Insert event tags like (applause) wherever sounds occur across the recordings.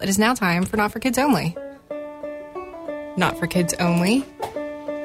It is now time for Not for Kids Only. Not for Kids Only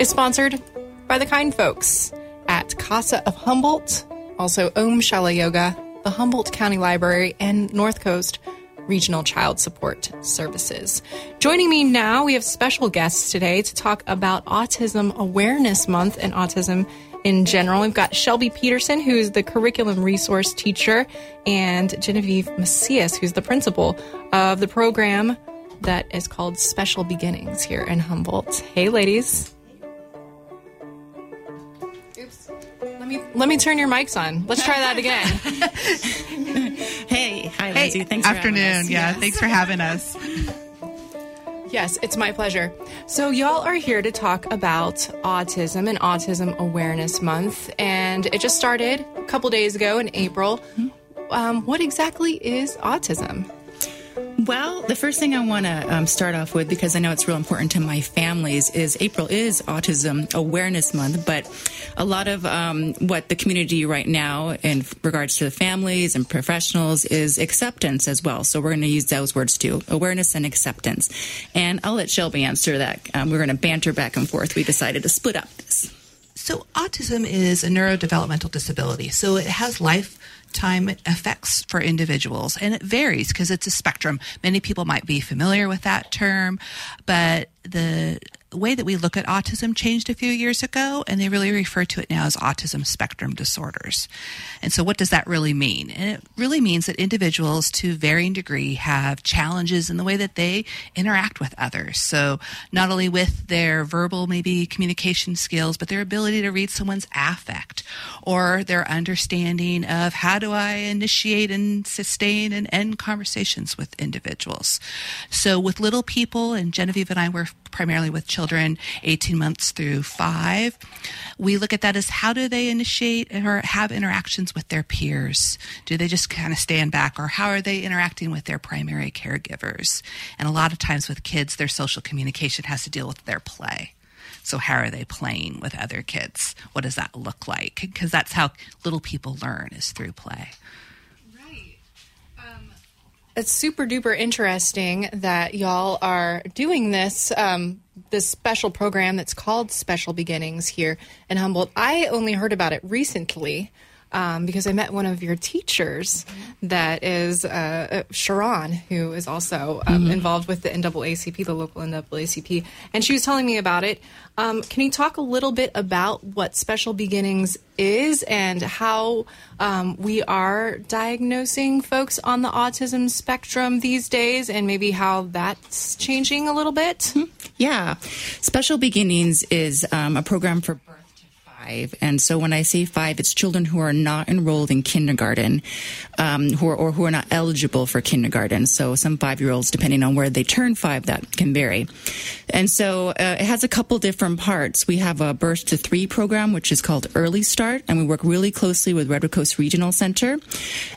is sponsored by the kind folks at Casa of Humboldt, also Om Shala Yoga, the Humboldt County Library, and North Coast Regional Child Support Services. Joining me now, we have special guests today to talk about Autism Awareness Month and autism in general. We've got Shelby Peterson, who's the curriculum resource teacher, and Genevieve Macias, who's the principal of the program that is called Special Beginnings here in Humboldt. Hey, ladies. Oops. Let me let me turn your mics on. Let's try that again. (laughs) hey, hi, Lindsay. Thanks afternoon. for yeah, Yes. thanks for having us. Yes, it's my pleasure. So, y'all are here to talk about autism and Autism Awareness Month, and it just started a couple days ago in April. Um, what exactly is autism? Well, the first thing I want to um, start off with, because I know it's real important to my families, is April is Autism Awareness Month, but a lot of um, what the community right now, in regards to the families and professionals, is acceptance as well. So we're going to use those words too awareness and acceptance. And I'll let Shelby answer that. Um, we're going to banter back and forth. We decided to split up this. So, autism is a neurodevelopmental disability. So, it has lifetime effects for individuals, and it varies because it's a spectrum. Many people might be familiar with that term, but the way that we look at autism changed a few years ago, and they really refer to it now as autism spectrum disorders. And so, what does that really mean? And it really means that individuals, to varying degree, have challenges in the way that they interact with others. So, not only with their verbal, maybe communication skills, but their ability to read someone's affect or their understanding of how do I initiate and sustain and end conversations with individuals. So, with little people, and Genevieve and I were primarily with children 18 months through five, we look at that as how do they initiate or have interactions with their peers? Do they just kind of stand back, or how are they interacting with their primary caregivers? And a lot of times with kids, their social communication has to deal with their play. So, how are they playing with other kids? What does that look like? Because that's how little people learn is through play. It's super duper interesting that y'all are doing this um, this special program that's called Special Beginnings here in Humboldt. I only heard about it recently um, because I met one of your teachers that is uh, uh, Sharon, who is also um, involved with the NAACP, the local NAACP, and she was telling me about it. Um, can you talk a little bit about what Special Beginnings is and how um, we are diagnosing folks on the autism spectrum these days, and maybe how that's changing a little bit? Yeah. Special Beginnings is um, a program for birth five. And so when I say five, it's children who are not enrolled in kindergarten um, who are, or who are not eligible for kindergarten. So some five year olds, depending on where they turn five, that can vary. And so uh, it has a couple different parts. We have a birth to three program, which is called Early Start, and we work really closely with Redwood Coast Regional Center.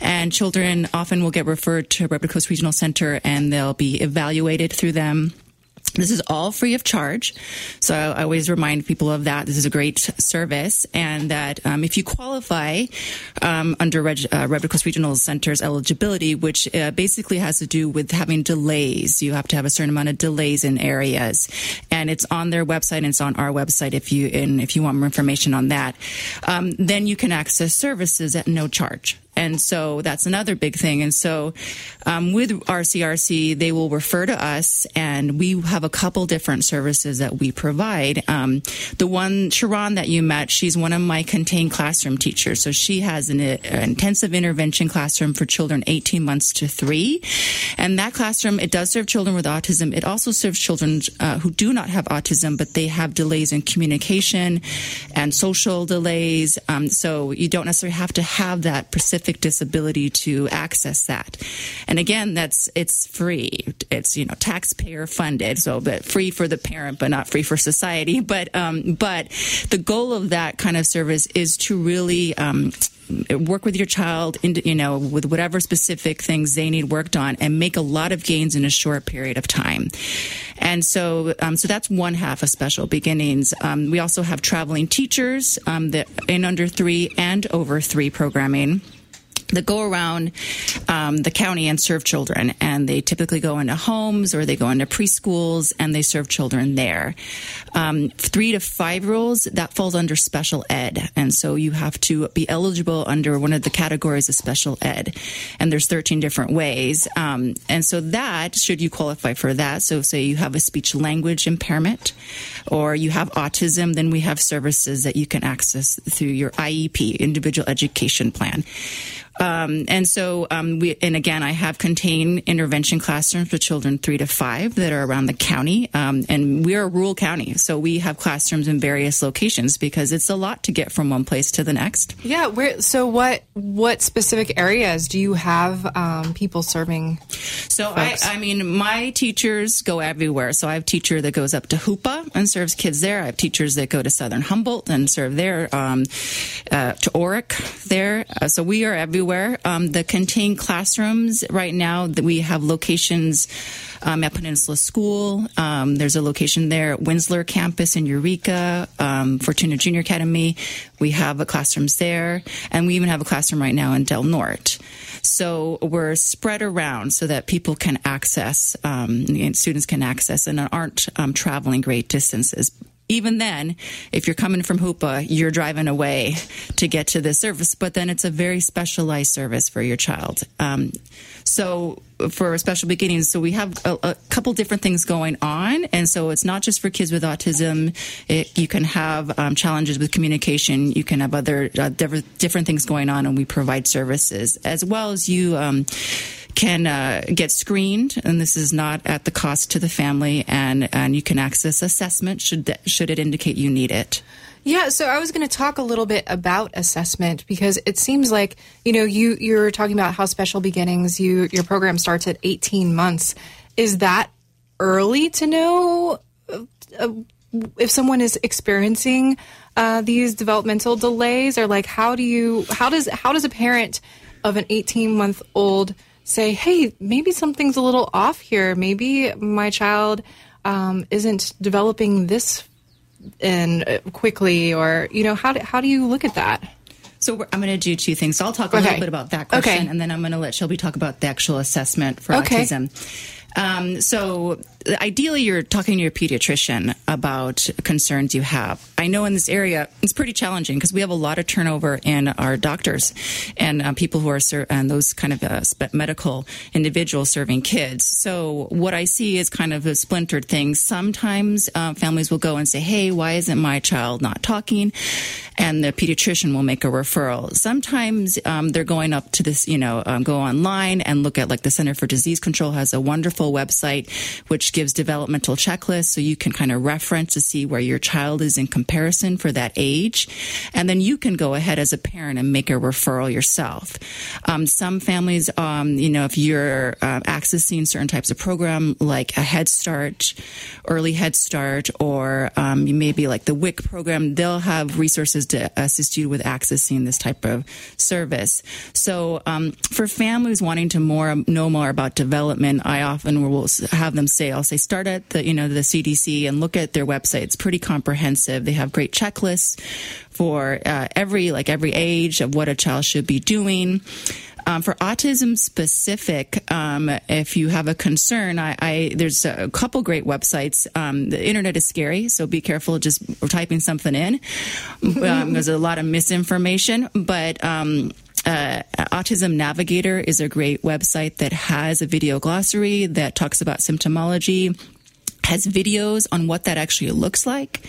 And children often will get referred to Redwood Coast Regional Center and they'll be evaluated through them. This is all free of charge. So I always remind people of that. This is a great service and that um, if you qualify um, under Reg- uh, Redwood Coast Regional Center's eligibility, which uh, basically has to do with having delays, you have to have a certain amount of delays in areas. And it's on their website and it's on our website if you, and if you want more information on that. Um, then you can access services at no charge. And so that's another big thing. And so um, with RCRC, they will refer to us, and we have a couple different services that we provide. Um, the one, Sharon, that you met, she's one of my contained classroom teachers. So she has an, uh, intensive intervention classroom for children 18 months to three. And that classroom, it does serve children with autism. It also serves children uh, who do not have autism, but they have delays in communication and social delays. Um, so you don't necessarily have to have that specific disability to access that. And again, that's it's free. It's you know taxpayer funded, so but free for the parent, but not free for society. But um, but the goal of that kind of service is to really um, work with your child you know with whatever specific things they need worked on and make a lot of gains in a short period of time and so um, so that's one half of special beginnings um, we also have traveling teachers um, that in under three and over three programming that go around um, the county and serve children. And they typically go into homes or they go into preschools and they serve children there. Um, three to five year olds, that falls under special ed. And so you have to be eligible under one of the categories of special ed. And there's 13 different ways. Um, and so that, should you qualify for that, so say you have a speech language impairment or you have autism, then we have services that you can access through your IEP, individual education plan. Um, and so, um, we, and again, I have contained intervention classrooms for children three to five that are around the county. Um, and we're a rural county, so we have classrooms in various locations because it's a lot to get from one place to the next. Yeah. Where, so, what what specific areas do you have um, people serving? So, I, I, mean, my teachers go everywhere. So, I have a teacher that goes up to Hoopa and serves kids there. I have teachers that go to Southern Humboldt and serve there, um, uh, to Orick there. Uh, so, we are everywhere everywhere. Um, the contained classrooms right now that we have locations um, at Peninsula School. Um, there's a location there at Winsler campus in Eureka, um, Fortuna Junior Academy. We have a classrooms there, and we even have a classroom right now in Del Norte. So we're spread around so that people can access, um, students can access, and aren't um, traveling great distances even then, if you're coming from Hoopa, you're driving away to get to this service, but then it's a very specialized service for your child. Um, so for special beginnings, so we have a, a, couple different things going on, and so it's not just for kids with autism. It, you can have um, challenges with communication. You can have other uh, different, things going on, and we provide services as well as you. Um, can uh, get screened, and this is not at the cost to the family, and, and you can access assessment should should it indicate you need it. Yeah, so I was going to talk a little bit about assessment because it seems like you know you you're talking about how special beginnings you your program starts at 18 months. Is that early to know uh, if someone is experiencing uh, these developmental delays, or like how do you how does how does a parent of an 18 month old say, hey, maybe something's a little off here. Maybe my child um, isn't developing this and uh, quickly, or you know, how do, how do you look at that? So I'm going to do two things. So I'll talk a okay. little bit about that question, okay. and then I'm going to let Shelby talk about the actual assessment for okay. autism. Um, so ideally, you're talking to your pediatrician about concerns you have. I know in this area it's pretty challenging because we have a lot of turnover in our doctors and uh, people who are ser- and those kind of uh, medical individuals serving kids. So what I see is kind of a splintered thing. Sometimes uh, families will go and say, "Hey, why isn't my child not talking?" And the pediatrician will make a referral. Sometimes um, they're going up to this, you know, um, go online and look at like the Center for Disease Control has a wonderful website which gives developmental checklists so you can kind of reference to see where your child is in comparison for that age. And then you can go ahead as a parent and make a referral yourself. Um, some families, um, you know, if you're uh, accessing certain types of program like a Head Start, early Head Start, or um, you may be like the WIC program, they'll have resources to assist you with accessing this type of service. So um, for families wanting to more know more about development, I often will have them say, I'll say start at the you know the CDC and look at their website. It's pretty comprehensive. They have great checklists for uh, every like every age of what a child should be doing. Um, for autism specific, um, if you have a concern, I, I, there's a couple great websites. Um, the internet is scary, so be careful just typing something in. Um, (laughs) there's a lot of misinformation, but um, uh, Autism Navigator is a great website that has a video glossary that talks about symptomology has videos on what that actually looks like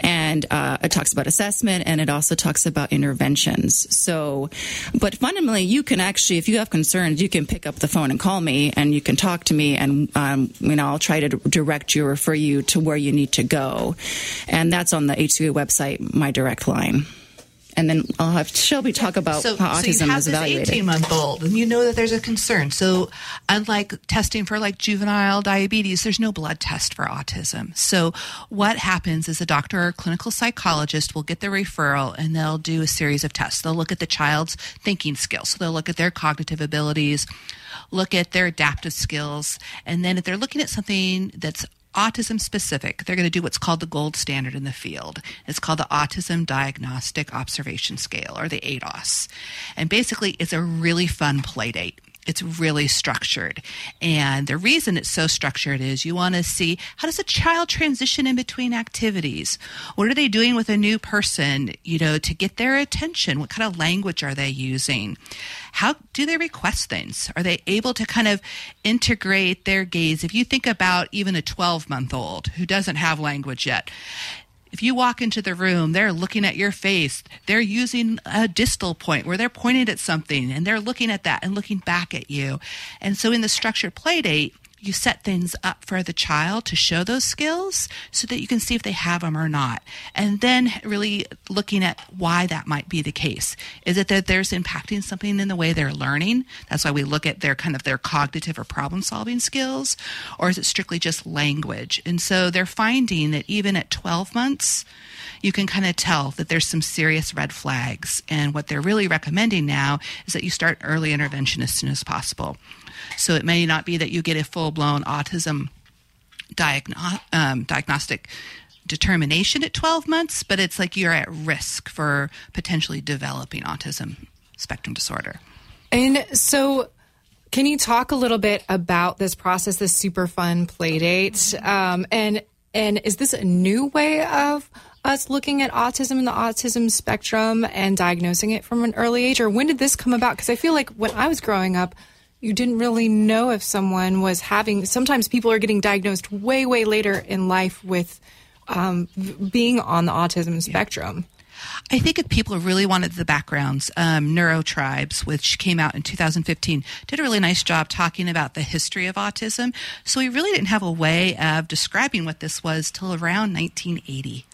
and uh, it talks about assessment and it also talks about interventions. So but fundamentally you can actually if you have concerns you can pick up the phone and call me and you can talk to me and um, you know i'll try to direct you or refer you to where you need to go. And that's on the HCA website my direct line and then I'll have Shelby talk about so, how autism so you have is evaluated. This 18 month old, and you know that there's a concern. So, unlike testing for like juvenile diabetes, there's no blood test for autism. So, what happens is a doctor or clinical psychologist will get the referral and they'll do a series of tests. They'll look at the child's thinking skills. So, they'll look at their cognitive abilities, look at their adaptive skills, and then if they're looking at something that's autism specific. They're going to do what's called the gold standard in the field. It's called the Autism Diagnostic Observation Scale, or the ADOS. And basically, it's a really fun play date. It's really structured. And the reason it's so structured is you want to see how does a child transition in between activities? What are they doing with a new person, you know, to get their attention? What kind of language are they using? How do they request things? Are they able to kind of integrate their gaze? If you think about even a 12 month old who doesn't have language yet, if you walk into the room, they're looking at your face. They're using a distal point where they're pointing at something and they're looking at that and looking back at you. And so in the structured play date, you set things up for the child to show those skills so that you can see if they have them or not. And then really looking at why that might be the case. Is it that there's impacting something in the way they're learning? That's why we look at their kind of their cognitive or problem solving skills. Or is it strictly just language? And so they're finding that even at 12 months, you can kind of tell that there's some serious red flags. And what they're really recommending now is that you start early intervention as soon as possible. So it may not be that you get a full blown autism diagno- um, diagnostic determination at 12 months, but it's like you're at risk for potentially developing autism spectrum disorder. And so, can you talk a little bit about this process, this super fun play date? Um, and and is this a new way of us looking at autism and the autism spectrum and diagnosing it from an early age, or when did this come about? Because I feel like when I was growing up, you didn't really know if someone was having. Sometimes people are getting diagnosed way, way later in life with um, being on the autism spectrum. I think if people really wanted the backgrounds, um, Neurotribes, which came out in 2015, did a really nice job talking about the history of autism. So we really didn't have a way of describing what this was till around 1980.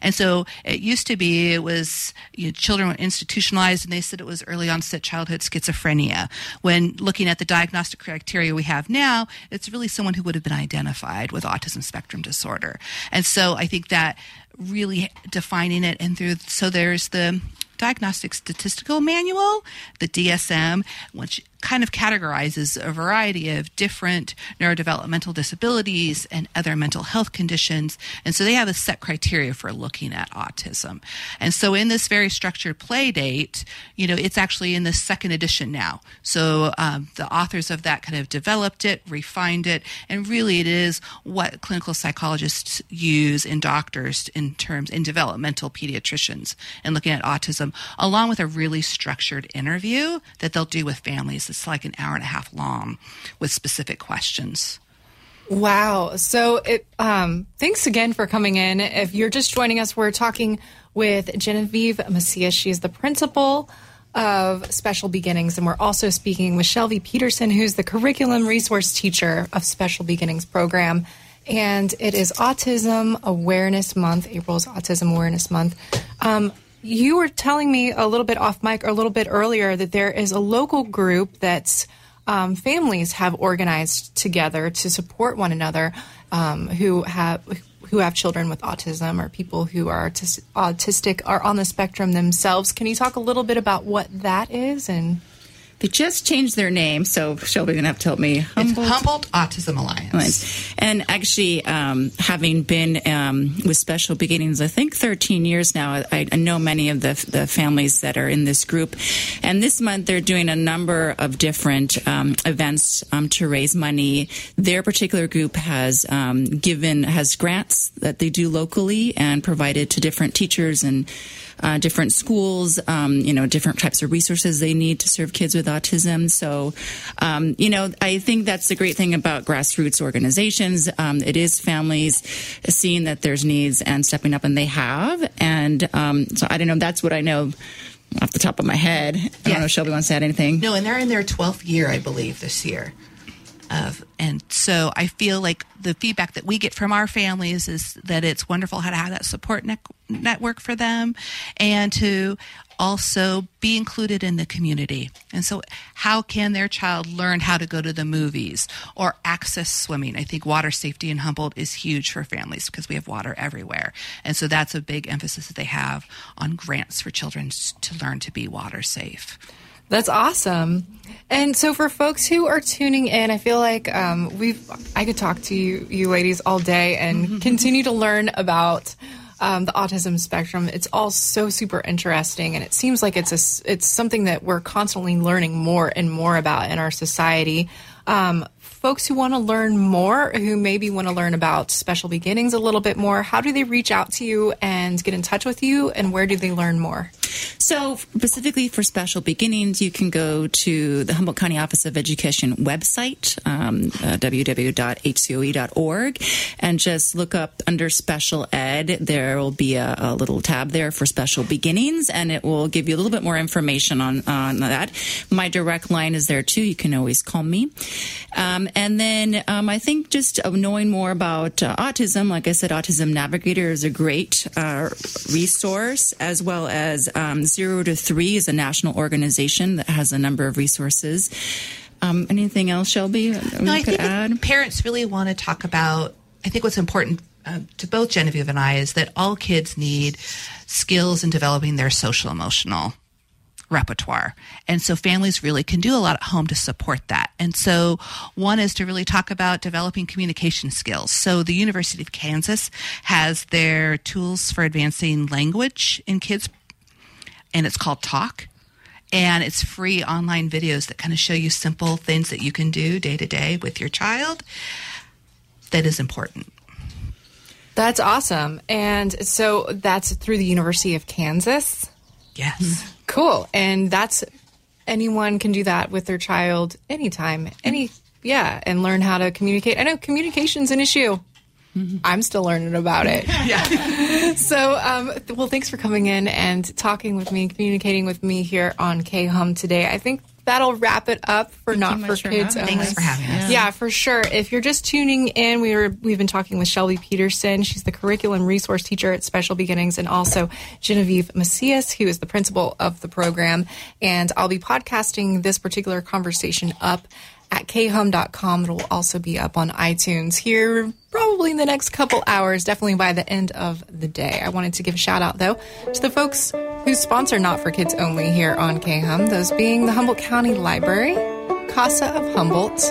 And so it used to be it was you know, children were institutionalized and they said it was early onset childhood schizophrenia. When looking at the diagnostic criteria we have now, it's really someone who would have been identified with autism spectrum disorder. And so I think that really defining it and through so there's the diagnostic statistical manual the dsm which kind of categorizes a variety of different neurodevelopmental disabilities and other mental health conditions. And so they have a set criteria for looking at autism. And so in this very structured play date, you know, it's actually in the second edition now. So um, the authors of that kind of developed it, refined it, and really it is what clinical psychologists use in doctors in terms in developmental pediatricians and looking at autism, along with a really structured interview that they'll do with families it's like an hour and a half long with specific questions. Wow. So it um, thanks again for coming in. If you're just joining us, we're talking with Genevieve Macias. She's the principal of Special Beginnings, and we're also speaking with Shelby Peterson, who's the curriculum resource teacher of Special Beginnings program. And it is Autism Awareness Month. April's Autism Awareness Month. Um, you were telling me a little bit off mic or a little bit earlier that there is a local group that's um, families have organized together to support one another um, who have who have children with autism or people who are autistic are on the spectrum themselves. Can you talk a little bit about what that is and they just changed their name, so Shelby gonna have to help me. Humboldt, Humboldt Autism Alliance. Alliance. And actually, um, having been um, with Special Beginnings, I think 13 years now, I, I, know many of the, the families that are in this group. And this month, they're doing a number of different um, events um, to raise money. Their particular group has um, given has grants that they do locally and provided to different teachers and uh, different schools, um, you know, different types of resources they need to serve kids with autism. So, um, you know, I think that's the great thing about grassroots organizations. Um, it is families seeing that there's needs and stepping up, and they have. And um, so I don't know. That's what I know off the top of my head. I don't know if Shelby wants to add anything. No, and they're in their 12th year, I believe, this year And so I feel like the feedback that we get from our families is that it's wonderful how to have that support ne- network for them and to also be included in the community. And so, how can their child learn how to go to the movies or access swimming? I think water safety in Humboldt is huge for families because we have water everywhere. And so, that's a big emphasis that they have on grants for children to learn to be water safe. That's awesome. And so, for folks who are tuning in, I feel like um, we've I could talk to you, you ladies all day and (laughs) continue to learn about um, the autism spectrum. It's all so super interesting, and it seems like it's a it's something that we're constantly learning more and more about in our society. Um, folks who want to learn more, who maybe want to learn about special beginnings a little bit more, how do they reach out to you and get in touch with you, and where do they learn more? So, specifically for special beginnings, you can go to the Humboldt County Office of Education website, um, uh, www.hcoe.org, and just look up under special ed. There will be a, a, little tab there for special beginnings, and it will give you a little bit more information on, on that. My direct line is there too. You can always call me. Um, and then um, I think just knowing more about uh, autism, like I said, Autism Navigator is a great uh, resource, as well as um, Zero to Three is a national organization that has a number of resources. Um, anything else, Shelby? No, I think parents really want to talk about. I think what's important uh, to both Genevieve and I is that all kids need skills in developing their social emotional repertoire. And so families really can do a lot at home to support that. And so one is to really talk about developing communication skills. So the University of Kansas has their tools for advancing language in kids and it's called Talk. And it's free online videos that kind of show you simple things that you can do day to day with your child that is important. That's awesome. And so that's through the University of Kansas? Yes. Mm-hmm. Cool. And that's anyone can do that with their child anytime. Any yeah, and learn how to communicate. I know communication's an issue. Mm-hmm. I'm still learning about it. (laughs) yeah. (laughs) so, um, well, thanks for coming in and talking with me, communicating with me here on KHUM today. I think that'll wrap it up for Thank not for for kids. having Thanks for having us. Yeah. yeah, for sure. If you're just tuning in, we were we've been talking with Shelby Peterson. She's the curriculum resource teacher at Special Beginnings, and also Genevieve Macias, who is the principal of the program. And I'll be podcasting this particular conversation up at khum.com. It'll also be up on iTunes here probably in the next couple hours, definitely by the end of the day. I wanted to give a shout out though to the folks who sponsor Not for Kids Only here on KHUM, those being the Humboldt County Library, Casa of Humboldt,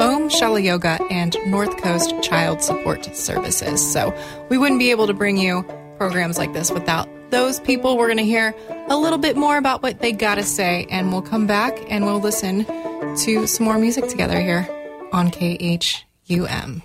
Om Shala Yoga, and North Coast Child Support Services. So we wouldn't be able to bring you programs like this without those people. We're going to hear a little bit more about what they got to say, and we'll come back and we'll listen to some more music together here on KHUM.